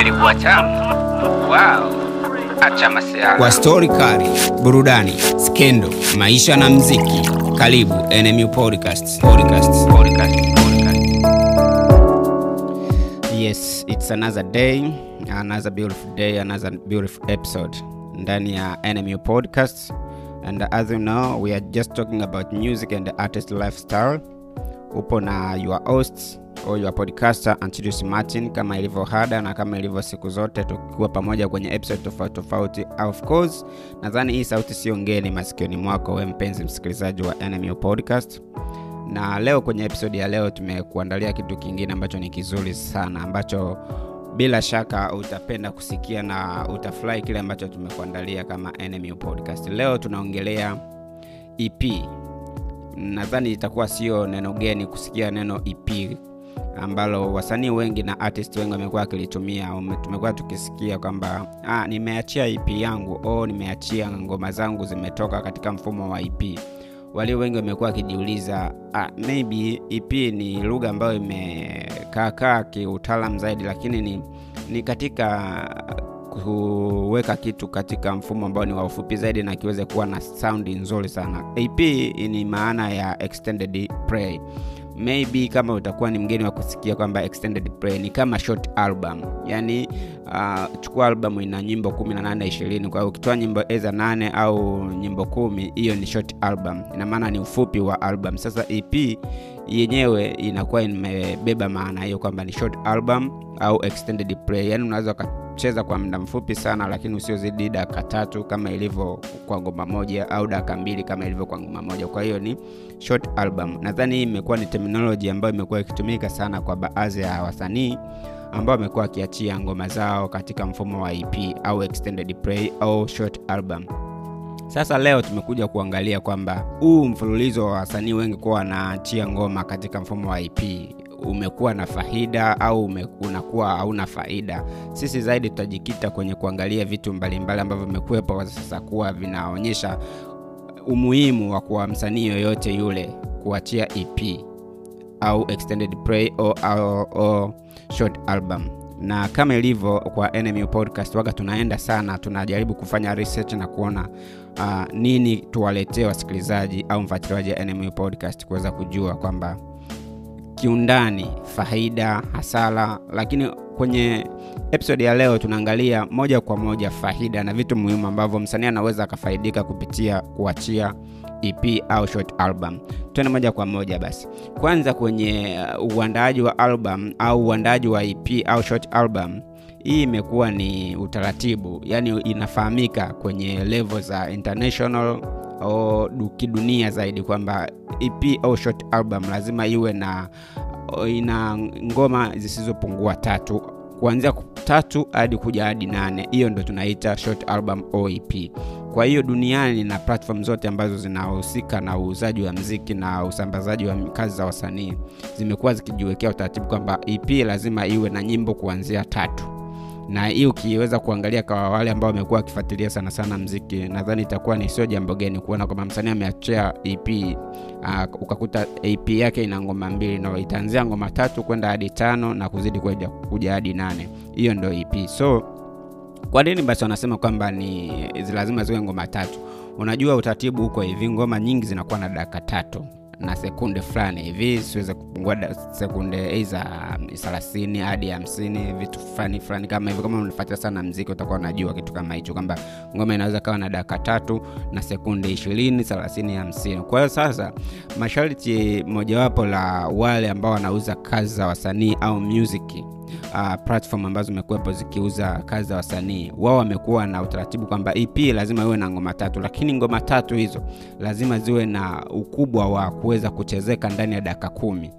ilikuwa tamu. Wow, acha masiara. kwa stori kali, burudani, skendo, maisha na mziki. Karibu NMU Podcast. Podcast. Podcast, podcast. Yes, it's another day, another beautiful day, another beautiful episode ndani ya NMU Podcast. And as you know, we are just talking about music and the artist lifestyle. Upo na your host or your podcaster Antidius Martin kama ilivyo hada na kama ilivyo siku zote tukiwa pamoja kwenye episode tofauti tofauti. Of course, nadhani hii sauti sio ngeni masikioni mwako we mpenzi msikilizaji wa NMU Podcast. Na leo kwenye episodi ya leo tumekuandalia kitu kingine ambacho ni kizuri sana ambacho bila shaka utapenda kusikia na utafurahi kile ambacho tumekuandalia kama NMU podcast. Leo tunaongelea ep nadhani itakuwa sio neno geni kusikia neno ep ambalo wasanii wengi na artist wengi wamekuwa wakilitumia. Tumekuwa tukisikia kwamba ah, nimeachia ep yangu. O nimeachia ngoma zangu zimetoka katika mfumo wa ep walio wengi wamekuwa wakijiuliza ah, maybe ep ni lugha ambayo imekaakaa kiutaalam zaidi lakini ni, ni katika kuweka kitu katika mfumo ambao ni wa ufupi zaidi na kiweze kuwa na saundi nzuri sana. Ap ni maana ya extended play maybe kama utakuwa ni mgeni wa kusikia kwamba extended play ni kama short album. Yani uh, chukua album ina nyimbo 18 20 kwa hiyo ukitoa nyimbo eza 8 au nyimbo kumi hiyo ni short album. Ina maana ni ufupi wa album. Sasa ep yenyewe inakuwa imebeba maana hiyo kwamba ni short album au extended play. Yani unaweza ukacheza kwa muda mfupi sana lakini usiozidi dakika tatu kama ilivyo kwa ngoma moja au dakika mbili kama ilivyo kwa ngoma moja. Kwa hiyo ni short album. Nadhani hii imekuwa ni terminology ambayo imekuwa ikitumika sana kwa baadhi ya wasanii ambao wamekuwa wakiachia ngoma zao katika mfumo wa ep au extended play au short album sasa leo tumekuja kuangalia kwamba huu mfululizo wa wasanii wengi kuwa wanaachia ngoma katika mfumo wa ip umekuwa na faida au unakuwa hauna faida? Sisi zaidi tutajikita kwenye kuangalia vitu mbalimbali ambavyo vimekuwepo sasa kuwa vinaonyesha umuhimu wa kuwa msanii yoyote yule kuachia ep au extended play au, au, au short album na kama ilivyo kwa NMU podcast waga tunaenda sana tunajaribu kufanya research na kuona uh, nini tuwaletee wasikilizaji au mfuatiliaji wa NMU podcast kuweza kujua kwamba kiundani faida hasara lakini kwenye episode ya leo tunaangalia moja kwa moja faida na vitu muhimu ambavyo msanii anaweza akafaidika kupitia kuachia ep au short album. Tuende moja kwa moja basi. Kwanza kwenye uh, uandaaji wa album au uandaaji wa ep au short album hii imekuwa ni utaratibu. Yani inafahamika kwenye level za international au kidunia zaidi kwamba ep au short album lazima iwe na ina ngoma zisizopungua tatu. Kuanzia tatu hadi kuja hadi nane. Hiyo ndo tunaita short album oep kwa hiyo duniani na platform zote ambazo zinahusika na uuzaji wa mziki na usambazaji wa kazi za wasanii zimekuwa zikijiwekea utaratibu kwamba ep lazima iwe na nyimbo kuanzia tatu. Na hii ukiweza kuangalia kwa wale ambao wamekuwa wakifuatilia sana sana mziki nadhani itakuwa ni sio jambo geni kuona kwamba msanii ameachia ep uh, ukakuta ep yake ina ngoma mbili na itaanzia ngoma tatu kwenda hadi tano na kuzidi kuja, hadi nane. Hiyo ndo ep so kwa nini basi wanasema kwamba ni lazima ziwe ngoma tatu? Unajua utaratibu huko hivi ngoma nyingi zinakuwa na dakika tatu na sekunde fulani hivi siweze kupungua sekunde za thelathini hadi hamsini vitu fulani fulani kama hivyo. Kama unafuatia sana mziki utakuwa unajua kitu kama hicho kwamba ngoma inaweza kawa na dakika tatu na sekunde ishirini thelathini hamsini. Kwa hiyo sasa masharti mojawapo la wale ambao wanauza kazi za wasanii au music uh, platform ambazo zimekuwepo zikiuza kazi za wasanii. Wao wamekuwa na utaratibu kwamba ep lazima iwe na ngoma tatu lakini ngoma tatu hizo lazima ziwe na ukubwa wa kuweza kuchezeka ndani ya dakika kumi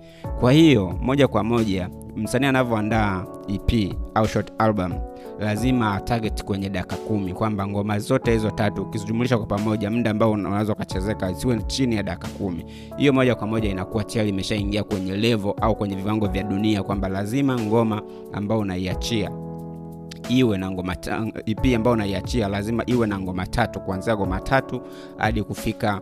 kwa hiyo moja kwa moja msanii anavyoandaa ep au short album lazima target kwenye dakika kumi kwamba ngoma zote hizo tatu ukizijumulisha kwa pamoja muda ambao unaweza ukachezeka isiwe chini ya dakika kumi. Hiyo moja kwa moja inakuwa tayari imeshaingia kwenye level au kwenye viwango vya dunia kwamba lazima ngoma ambao unaiachia iwe na ngoma ep ambao unaiachia lazima iwe na ngoma tatu kuanzia ngoma tatu hadi kufika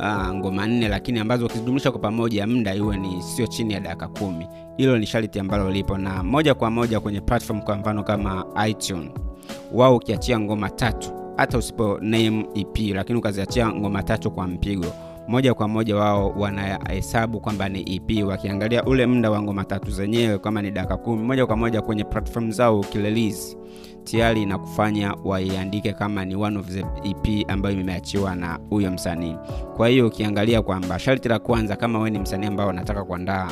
uh, ngoma nne lakini ambazo ukizijumlisha kwa pamoja muda iwe ni sio chini ya dakika kumi. Hilo ni sharti ambalo lipo na moja kwa moja kwenye platform kwa mfano kama itunes. Wao ukiachia ngoma tatu hata usipo name ep lakini ukaziachia ngoma tatu kwa mpigo moja kwa moja wao wanahesabu kwamba ni ep wakiangalia ule muda wa ngoma tatu zenyewe kama ni dakika kumi moja kwa moja kwenye platform zao ukirelease tayari inakufanya waiandike kama ni one of the ep ambayo imeachiwa na huyo msanii. Kwa hiyo ukiangalia kwamba sharti la kwanza kama we ni msanii ambao unataka kuandaa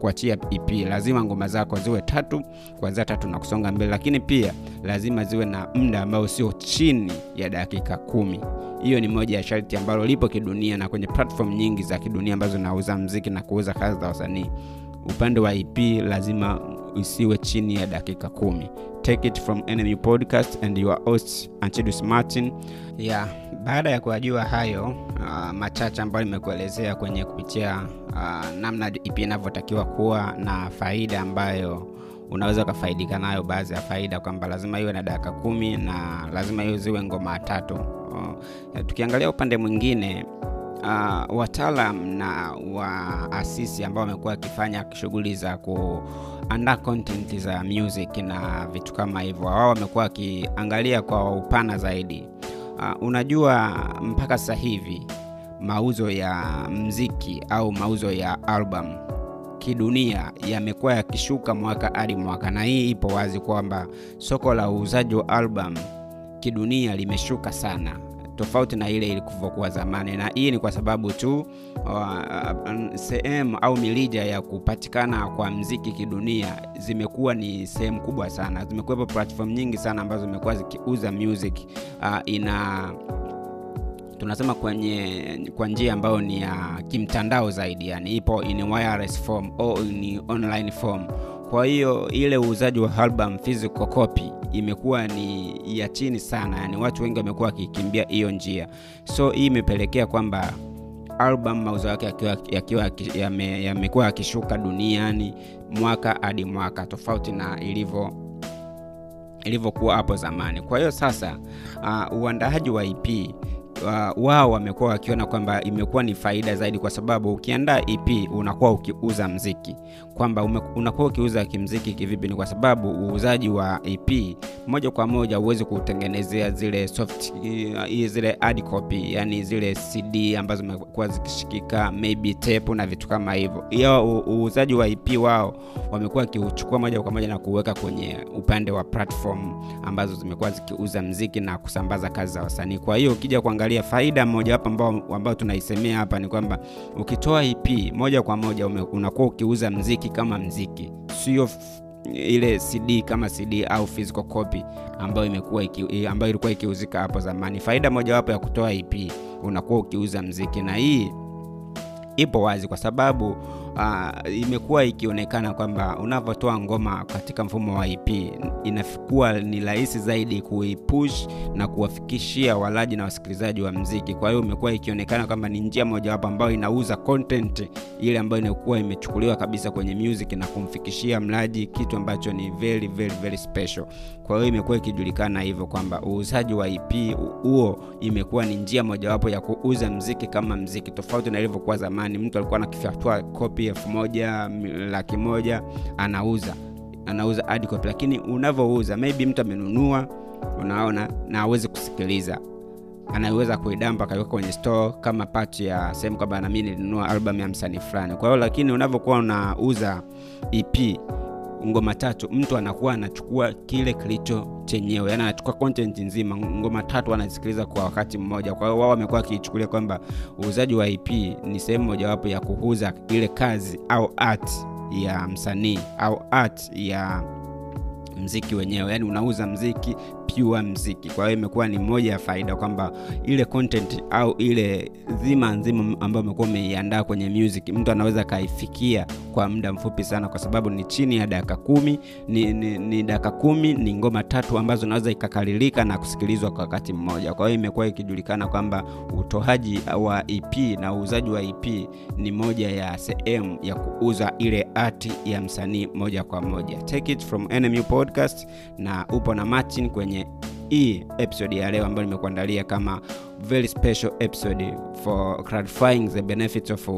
kuachia ep lazima ngoma zako ziwe tatu kuanzia tatu na kusonga mbele lakini pia lazima ziwe na muda ambao sio chini ya dakika kumi. Hiyo ni moja ya sharti ambalo lipo kidunia na kwenye platform nyingi za kidunia ambazo zinauza mziki na kuuza kazi za wasanii. Upande wa ep lazima isiwe chini ya dakika kumi. Take it from enemy podcast and your host anchidus martin. Yeah baada ya kuyajua hayo uh, machache ambayo nimekuelezea kwenye kupitia uh, namna ep inavyotakiwa kuwa na faida ambayo unaweza ukafaidika nayo baadhi ya faida kwamba lazima iwe na dakika kumi na lazima hiyo ziwe ngoma tatu. Uh, tukiangalia upande mwingine uh, wataalam na waasisi ambao wamekuwa wakifanya shughuli za kuandaa content za music na vitu kama hivyo. Wao wamekuwa wakiangalia kwa upana zaidi. Uh, unajua mpaka sasa hivi mauzo ya mziki au mauzo ya album kidunia yamekuwa yakishuka mwaka hadi mwaka na hii ipo wazi kwamba soko la uuzaji wa album kidunia limeshuka sana tofauti na ile ilivyokuwa zamani. Na hii ni kwa sababu tu uh, sehemu au milija ya kupatikana kwa mziki kidunia zimekuwa ni sehemu kubwa sana. Zimekuwepo platform nyingi sana ambazo zimekuwa zikiuza music uh, ina tunasema kwenye kwa njia ambayo ni ya kimtandao zaidi yani ipo in wireless form au in online form. Kwa hiyo ile uuzaji wa album physical copy imekuwa ni ya chini sana yani watu wengi wamekuwa wakikimbia hiyo njia. So hii imepelekea kwamba album mauzo yake yakiwa yamekuwa yakishuka duniani mwaka hadi mwaka tofauti na ilivyo ilivyokuwa hapo zamani. Kwa hiyo sasa uh, uandaaji wa ep uh, wao wamekuwa wakiona kwamba imekuwa ni faida zaidi kwa sababu ukiandaa ep unakuwa ukiuza mziki. Kwamba unakuwa ukiuza kimziki kivipi ni kwa sababu uuzaji wa ep moja kwa moja huwezi kutengenezea zile soft uh, zile copy yani zile cd ambazo zimekuwa zikishikika maybe tape na vitu kama hivyo. Hiyo uuzaji wa ep wao wamekuwa wakiuchukua moja kwa moja na kuweka kwenye upande wa platform ambazo zimekuwa zikiuza mziki na kusambaza kazi za wasanii. Kwa hiyo ukija kuangalia faida mojawapo ambao, ambao tunaisemea hapa ni kwamba ukitoa ep moja kwa moja unakuwa ukiuza mziki kama mziki. Sio ile cd kama cd au physical copy ambayo imekuwa ambayo ilikuwa ikiuzika hapo zamani. Faida mojawapo ya kutoa ep unakuwa ukiuza mziki. Na hii ipo wazi kwa sababu uh, imekuwa ikionekana kwamba unavyotoa ngoma katika mfumo wa ip inakuwa ni rahisi zaidi kuipush na kuwafikishia walaji na wasikilizaji wa mziki. Kwa hiyo imekuwa ikionekana kwamba ni njia mojawapo ambayo inauza content ile ambayo inakuwa imechukuliwa kabisa kwenye music na kumfikishia mlaji kitu ambacho ni very very very special. Kwa hiyo imekuwa ikijulikana hivyo kwamba uuzaji wa ip huo imekuwa ni njia mojawapo ya kuuza mziki kama mziki. Tofauti na ilivyokuwa zamani mtu alikuwa anakifyatua kopi elfu moja laki moja anauza anauza hard copy lakini unavyouza maybe mtu amenunua unaona na awezi kusikiliza. Anaweza kuidamba akaiweka kwenye store kama pati ya sehemu kwamba nami nilinunua albamu ya msanii fulani. Kwa hiyo lakini unavyokuwa unauza ep ngoma tatu mtu anakuwa anachukua kile kilicho chenyewe yani anachukua content nzima ngoma tatu anasikiliza kwa wakati mmoja. Kwa hiyo wao wamekuwa wakiichukulia kwamba uuzaji wa ip ni sehemu mojawapo ya kuuza ile kazi au art ya msanii au art ya mziki wenyewe. Yani unauza mziki pure mziki. Kwa hiyo imekuwa ni moja ya faida kwamba ile content au ile dhima nzima ambayo umekuwa umeiandaa kwenye music mtu anaweza akaifikia kwa muda mfupi sana kwa sababu ni chini ya dakika kumi ni, ni, ni dakika kumi ni ngoma tatu ambazo unaweza ikakalilika na kusikilizwa kwa wakati mmoja. Kwa hiyo imekuwa ikijulikana kwamba utoaji wa ep na uuzaji wa ep ni moja ya sehemu ya kuuza ile ati ya msanii moja kwa moja. Take it from NMU podcast na upo na martin kwenye kwenye hii episode ya leo ambayo nimekuandalia kama very special episode for clarifying the benefits of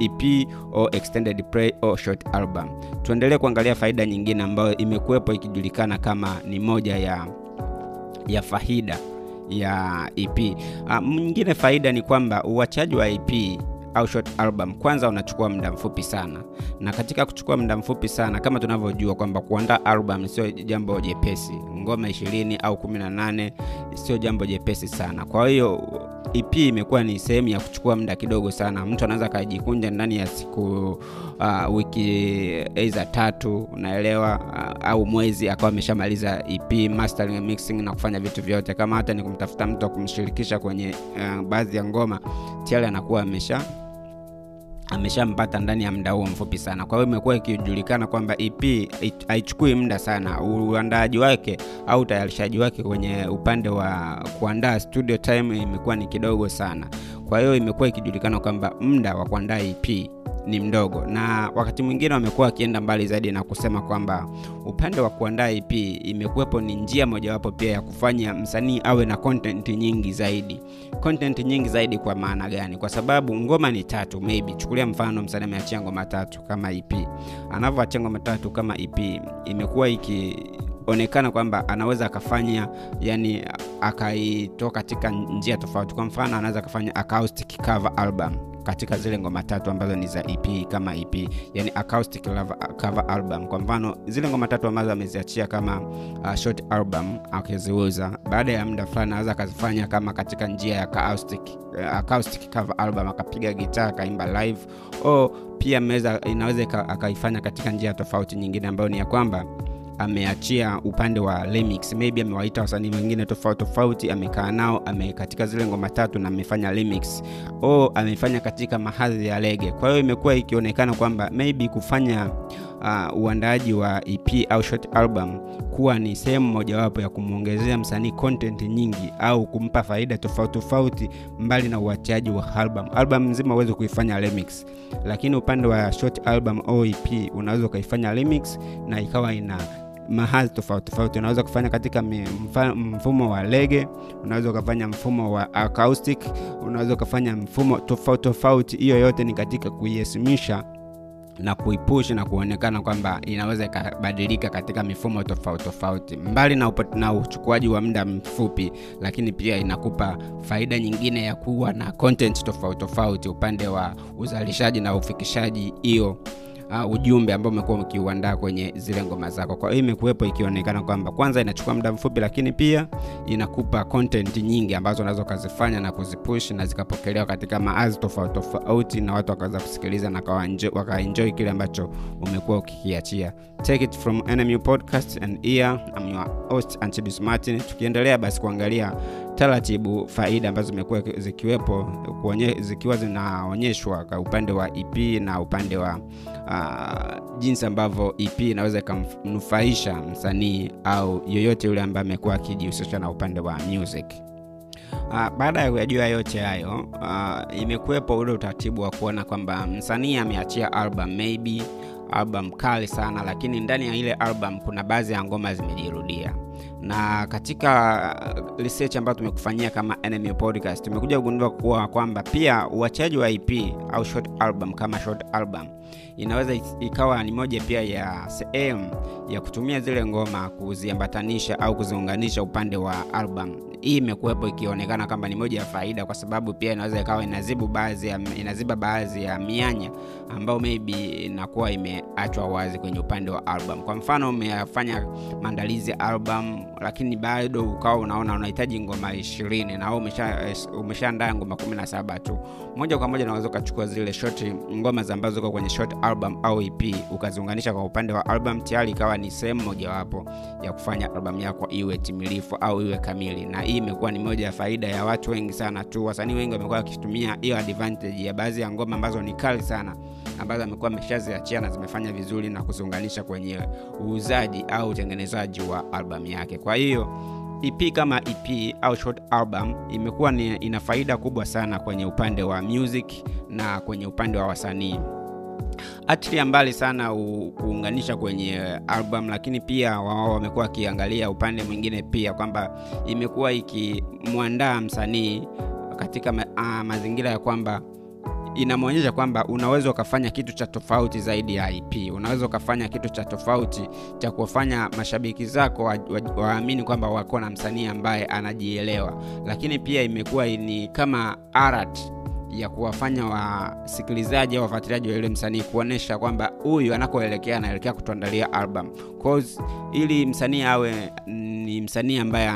ep or extended play or short album. Tuendelee kuangalia faida nyingine ambayo imekuwepo ikijulikana kama ni moja ya ya faida ya ep nyingine mwingine faida ni kwamba uachaji wa ep au short album kwanza unachukua muda mfupi sana. Na katika kuchukua muda mfupi sana kama tunavyojua kwamba kuandaa album sio jambo jepesi. Ngoma ishirini au 18 sio jambo jepesi sana. Kwa hiyo ep imekuwa ni sehemu ya kuchukua muda kidogo sana. Mtu anaweza akajikunja ndani ya siku uh, wiki za tatu unaelewa uh, au mwezi akawa ameshamaliza ep mastering mixing na kufanya vitu vyote. Kama hata ni kumtafuta mtu wa kumshirikisha kwenye uh, baadhi ya ngoma tayari anakuwa amesha ameshampata ndani ya muda huo mfupi sana. Kwa hiyo imekuwa ikijulikana kwamba ep haichukui muda sana. Uandaaji wake au utayarishaji wake kwenye upande wa kuandaa studio time imekuwa ni kidogo sana. Kwa hiyo imekuwa ikijulikana kwamba muda wa kuandaa ep ni mdogo. Na wakati mwingine wamekuwa wakienda mbali zaidi na kusema kwamba upande wa kuandaa ep imekuwepo ni njia mojawapo pia ya kufanya msanii awe na content nyingi zaidi. Content nyingi zaidi kwa maana gani? Kwa sababu ngoma ni tatu maybe. Chukulia mfano msanii ameachia ngoma tatu kama ep anavyoachia ngoma tatu kama ep imekuwa iki onekana kwamba anaweza akafanya yani akaitoa katika njia tofauti. Kwa mfano anaweza akafanya acoustic cover album katika zile ngoma tatu ambazo ni za ep kama ep yani acoustic cover album. Kwa mfano zile ngoma tatu ambazo ameziachia kama uh, short album akiziuza baada ya muda fulani anaweza akazifanya kama katika njia ya acoustic, uh, acoustic cover album akapiga gitaa akaimba live. O pia meza inaweza akaifanya katika njia tofauti nyingine ambayo ni ya kwamba ameachia upande wa remix. Maybe amewaita wasanii wengine tofauti tofauti amekaa nao ame katika zile ngoma tatu na amefanya remix. O amefanya katika mahadhi ya lege kwa hiyo imekuwa ikionekana kwamba maybe kufanya uh, uandaaji wa ep au short album kuwa ni sehemu mojawapo ya kumwongezea msanii content nyingi au kumpa faida tofauti tofauti mbali na uachiaji wa album. Album nzima uweze kuifanya remix. Lakini upande wa short album au ep unaweza ukaifanya remix na ikawa ina mahali tofauti tofauti. Unaweza kufanya katika mfumo wa lege unaweza ukafanya mfumo wa acoustic unaweza ukafanya mfumo tofauti tofauti. Hiyo yote ni katika kuiesimisha na kuipush na kuonekana kwamba inaweza ikabadilika katika mifumo tofauti tofauti. Mbali na, na uchukuaji wa muda mfupi lakini pia inakupa faida nyingine ya kuwa na content tofauti tofauti upande wa uzalishaji na ufikishaji. Hiyo uh, ujumbe ambao umekuwa ukiuandaa kwenye zile ngoma zako. Kwa hiyo imekuwepo ikionekana kwamba kwanza inachukua muda mfupi lakini pia inakupa content nyingi ambazo unaweza ukazifanya na kuzipush na zikapokelewa katika maazi tofauti tofauti na watu wakaweza kusikiliza na wakaenjoy kile ambacho umekuwa ukikiachia. Take it from NMU podcast and here I'm your host Antidius Martin. Tukiendelea basi kuangalia taratibu faida ambazo zimekuwa zikiwepo zikiwa zinaonyeshwa upande wa ep na upande wa uh, jinsi ambavyo ep inaweza ikamnufaisha msanii au yoyote yule ambaye amekuwa akijihusisha na upande wa music. Uh, baada ya kuyajua yote hayo uh, imekuwepo ule utaratibu wa kuona kwamba msanii ameachia album maybe album kali sana lakini ndani ya ile album kuna baadhi ya ngoma zimejirudia na katika research ambayo tumekufanyia kama NMU podcast tumekuja kugundua kuwa kwamba pia uachaji wa EP au short album kama short album inaweza ikawa ni moja pia ya sehemu ya kutumia zile ngoma kuziambatanisha au kuziunganisha upande wa album. Hii imekuwepo ikionekana kwamba ni moja ya faida kwa sababu pia inaweza ikawa inazibu baadhi ya, inaziba baadhi ya mianya ambayo maybe inakuwa imeachwa wazi kwenye upande wa album. Kwa mfano umefanya maandalizi album lakini bado ukawa unaona unahitaji ngoma ishirini na umeshaandaa ngoma kumi na saba tu. Moja kwa moja unaweza ukachukua zile short ngoma ambazo ziko kwenye short album au ep ukaziunganisha kwa upande wa album tayari ikawa ni sehemu mojawapo ya kufanya album yako iwe timilifu au iwe kamili. Na hii imekuwa ni moja ya faida ya watu wengi sana tu. Wasanii wengi wamekuwa wakitumia hiyo advantage ya baadhi ya ngoma ambazo ni kali sana ambazo amekuwa ameshaziachia na zimefanya vizuri na kuziunganisha kwenye uuzaji au utengenezaji wa albamu yake. Kwa hiyo ep kama ep au short album imekuwa ina faida kubwa sana kwenye upande wa music na kwenye upande wa wasanii. Achilia mbali sana kuunganisha kwenye album lakini pia wao wamekuwa wakiangalia upande mwingine pia kwamba imekuwa ikimwandaa msanii katika ma, a, mazingira ya kwamba inamwonyesha kwamba unaweza ukafanya kitu cha tofauti zaidi ya ip unaweza ukafanya kitu cha tofauti cha kuwafanya mashabiki zako waamini wa, wa kwamba wako na msanii ambaye anajielewa. Lakini pia imekuwa ni kama art ya kuwafanya wasikilizaji au wafuatiliaji wa yule msanii kuonyesha kwamba huyu anakoelekea anaelekea kutuandalia album. Cause ili msanii awe ni msanii ambaye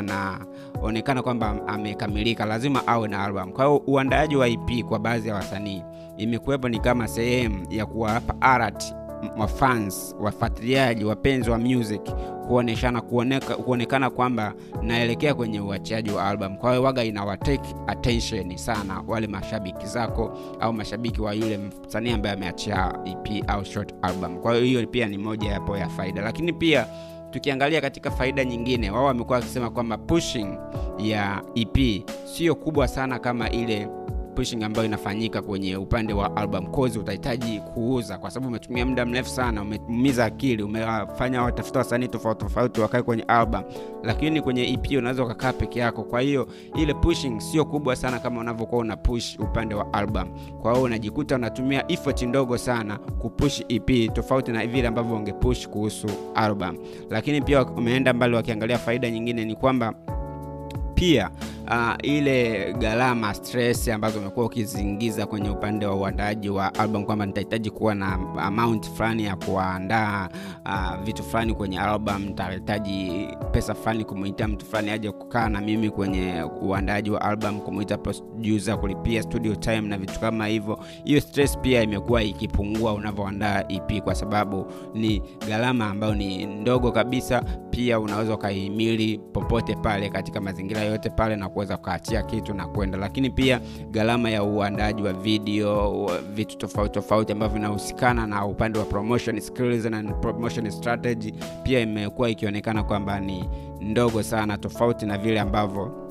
anaonekana kwamba amekamilika lazima awe na album. Kwa hiyo uandaaji wa ip kwa baadhi ya wasanii imekuwepo ni kama sehemu ya kuwapa art mafans wafuatiliaji wapenzi wa music kuoneshana kuoneka, kuonekana kwamba naelekea kwenye uachiaji wa album. Kwa hiyo waga inawatake attention sana wale mashabiki zako au mashabiki wa yule msanii ambaye ameachia ep au short album. Kwa hiyo hiyo pia ni moja yapo ya faida. Lakini pia tukiangalia katika faida nyingine wao wamekuwa wakisema kwamba pushing ya ep sio kubwa sana kama ile pushing ambayo inafanyika kwenye upande wa album cause utahitaji kuuza kwa sababu umetumia muda mrefu sana umeumiza akili umewafanya watafuta wasanii tofauti tofauti wakae kwenye album lakini kwenye ep unaweza ukakaa peke yako. Kwa hiyo ile pushing sio kubwa sana kama unavyokuwa una push upande wa album. Kwa hiyo unajikuta unatumia effort ndogo sana kupush ep tofauti na vile ambavyo ungepush kuhusu album. Lakini pia umeenda mbali wakiangalia faida nyingine ni kwamba pia uh, ile gharama stress ambazo umekuwa ukiziingiza kwenye upande wa uandaaji wa album kwamba nitahitaji kuwa na amount fulani ya kuandaa uh, vitu fulani kwenye album nitahitaji pesa fulani kumuita mtu fulani aje kukaa na mimi kwenye uandaaji wa album kumuita producer kulipia studio time na vitu kama hivyo. Hiyo stress pia imekuwa ikipungua unavyoandaa ep kwa sababu ni gharama ambayo ni ndogo kabisa. Pia unaweza ukaihimili popote pale katika mazingira yote pale na kuweza kuachia kitu na kwenda. Lakini pia gharama ya uandaji wa video vitu tofauti tofauti ambavyo vinahusikana na upande wa promotion skills and promotion strategy pia imekuwa ikionekana kwamba ni ndogo sana tofauti na vile ambavyo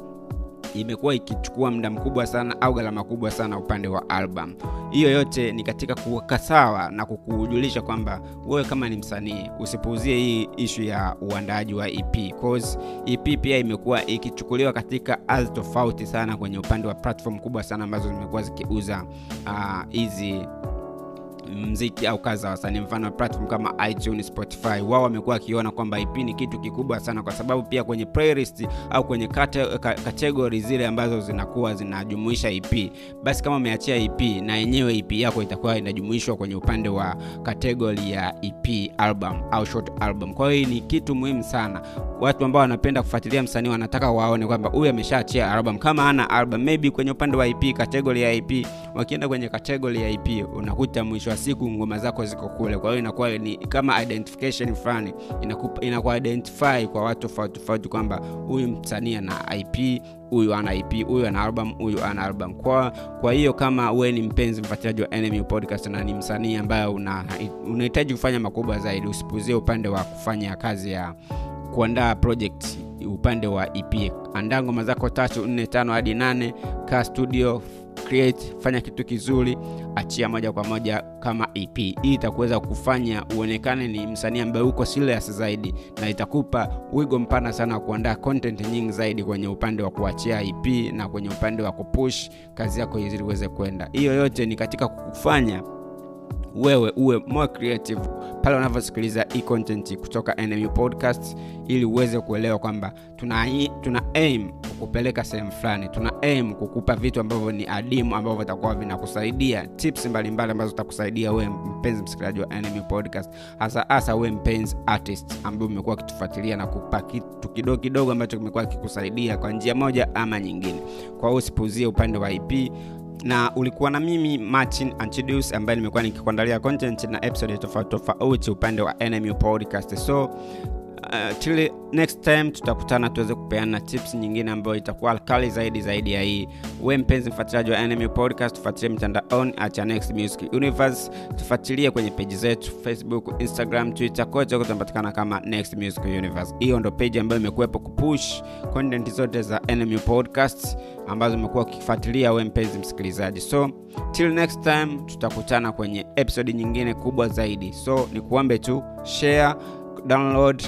imekuwa ikichukua muda mkubwa sana au gharama kubwa sana upande wa album. Hiyo yote ni katika kuweka sawa na kukujulisha kwamba wewe kama ni msanii usipuuzie hii ishu ya uandaaji wa ep cause ep pia imekuwa ikichukuliwa katika az tofauti sana kwenye upande wa platform kubwa sana ambazo zimekuwa zikiuza hizi uh, mziki au kazi za wasanii mfano platform kama itunes spotify. Wao wamekuwa wakiona kwamba ip ni kitu kikubwa sana kwa sababu pia kwenye playlist au kwenye kategori zile ambazo zinakuwa zinajumuisha ep basi kama umeachia ep na yenyewe ep yako itakuwa inajumuishwa kwenye upande wa kategori ya ep album au short album. Kwa hiyo ni kitu muhimu sana. Watu ambao wanapenda kufuatilia msanii wanataka waone kwamba huyu ameshaachia album. Kama ana album maybe kwenye upande wa ep kategori ya ep wakienda kwenye kategori ya ep unakuta mwisho siku ngoma zako ziko kule. Kwa hiyo inakuwa ni kama identification fulani inakuwa identify kwa watu tofauti tofauti kwamba huyu msanii ana ip huyu ana ip huyu ana album huyu ana album kwa. Kwa hiyo kama we ni mpenzi mfuatiliaji wa enemy podcast na ni msanii ambaye unahitaji una kufanya makubwa zaidi usipuzie upande wa kufanya kazi ya kuandaa project upande wa ep andaa ngoma zako tatu nne tano hadi nane kaa studio create fanya kitu kizuri achia moja kwa moja kama ep hii itakuweza kufanya uonekane ni msanii ambaye uko serious zaidi na itakupa wigo mpana sana wa kuandaa content nyingi zaidi kwenye upande wa kuachia ep na kwenye upande wa kupush kazi yako ili iweze kwenda. Hiyo yote ni katika kufanya wewe uwe more creative pale unavyosikiliza hii content kutoka NMU podcast ili uweze kuelewa kwamba tuna, tuna aim kukupeleka sehemu fulani tuna aim kukupa vitu ambavyo ni adimu ambavyo vitakuwa vinakusaidia tips mbalimbali ambazo zitakusaidia wewe mpenzi msikilizaji wa NMU podcast hasa hasa wewe mpenzi artist ambaye umekuwa ukitufuatilia na kupa kitu kidogo kidogo ambacho kimekuwa kikusaidia kwa njia moja ama nyingine. Kwa hiyo usipuzie upande wa ip na ulikuwa na mimi martin antidius ambaye nimekuwa nikikuandalia content na episode tofauti tofauti upande wa nmu podcast. So uh, till next time tutakutana tuweze kupeana tips nyingine ambayo itakuwa kali zaidi zaidi ya hii. We mpenzi mfuatiliaji wa NMU podcast tufuatilie mitandaoni at next music universe. Tufuatilie kwenye peji zetu facebook instagram twitter kote huko kama next music universe. Hiyo ndo peji ambayo imekuwepo kupush content zote za NMU podcast ambazo umekuwa ukifuatilia we mpenzi msikilizaji. So till next time tutakutana kwenye episode nyingine kubwa zaidi. So ni kuombe tu share download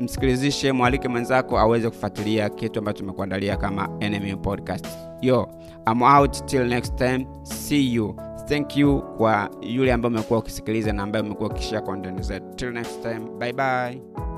msikilizishe mwalike mwenzako aweze kufuatilia kitu ambacho tumekuandalia kama NMU podcast. Yo I'm out till next time. See you. Thank you kwa yule ambaye umekuwa ukisikiliza na ambaye umekuwa ukishia content zetu. Till next time. Bye bye